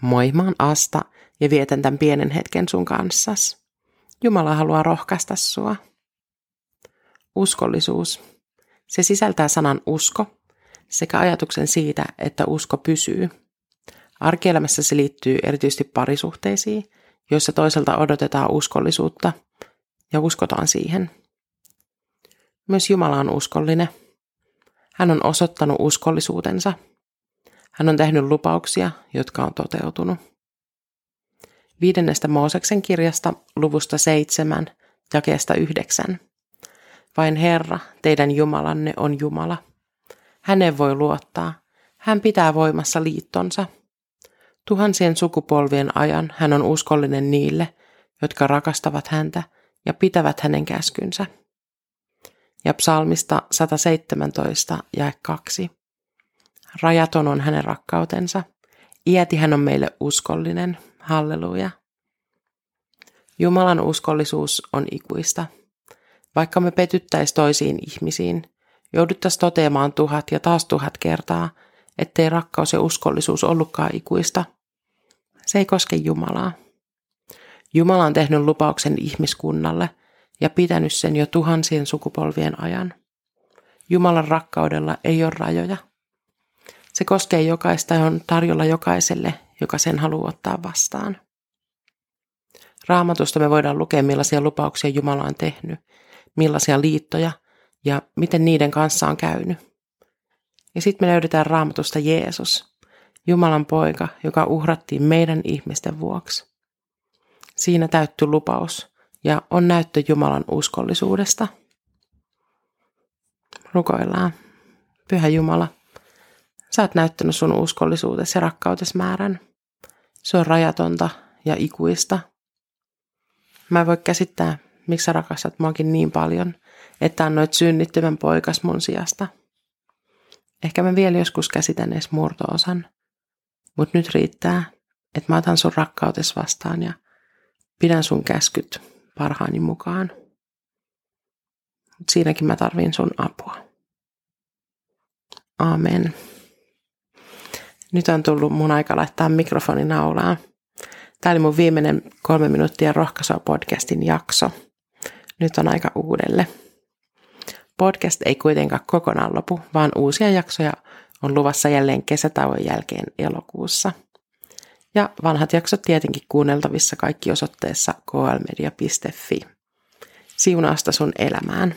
Moi, mä oon Asta ja vietän tämän pienen hetken sun kanssas. Jumala haluaa rohkaista sua. Uskollisuus. Se sisältää sanan usko sekä ajatuksen siitä, että usko pysyy. Arkielämässä se liittyy erityisesti parisuhteisiin, joissa toiselta odotetaan uskollisuutta ja uskotaan siihen. Myös Jumala on uskollinen. Hän on osoittanut uskollisuutensa. Hän on tehnyt lupauksia, jotka on toteutunut. Viidennestä Mooseksen kirjasta luvusta seitsemän, jakeesta yhdeksän. Vain Herra, teidän Jumalanne on Jumala. Hänen voi luottaa. Hän pitää voimassa liittonsa. Tuhansien sukupolvien ajan hän on uskollinen niille, jotka rakastavat häntä ja pitävät hänen käskynsä. Ja psalmista 117 ja 2. Rajaton on hänen rakkautensa. Iäti hän on meille uskollinen. Halleluja. Jumalan uskollisuus on ikuista. Vaikka me petyttäis toisiin ihmisiin, jouduttaisiin toteamaan tuhat ja taas tuhat kertaa, ettei rakkaus ja uskollisuus ollutkaan ikuista. Se ei koske Jumalaa. Jumala on tehnyt lupauksen ihmiskunnalle ja pitänyt sen jo tuhansien sukupolvien ajan. Jumalan rakkaudella ei ole rajoja. Se koskee jokaista ja on tarjolla jokaiselle, joka sen haluaa ottaa vastaan. Raamatusta me voidaan lukea, millaisia lupauksia Jumala on tehnyt, millaisia liittoja ja miten niiden kanssa on käynyt. Ja sitten me löydetään raamatusta Jeesus, Jumalan poika, joka uhrattiin meidän ihmisten vuoksi. Siinä täytty lupaus ja on näyttö Jumalan uskollisuudesta. Rukoillaan. Pyhä Jumala, sä oot näyttänyt sun uskollisuutesi ja rakkautesi määrän. Se on rajatonta ja ikuista. Mä en voi käsittää, miksi sä rakastat muakin niin paljon, että annoit synnittyvän poikas mun sijasta. Ehkä mä vielä joskus käsitän edes murtoosan, mutta nyt riittää, että mä otan sun rakkautes vastaan ja pidän sun käskyt parhaani mukaan. Mut siinäkin mä tarvin sun apua. Amen. Nyt on tullut mun aika laittaa mikrofoni naulaan. Tämä oli mun viimeinen kolme minuuttia rohkaisua podcastin jakso. Nyt on aika uudelle. Podcast ei kuitenkaan kokonaan lopu, vaan uusia jaksoja on luvassa jälleen kesätauon jälkeen elokuussa. Ja vanhat jaksot tietenkin kuunneltavissa kaikki osoitteessa klmedia.fi. Siunausta sun elämään.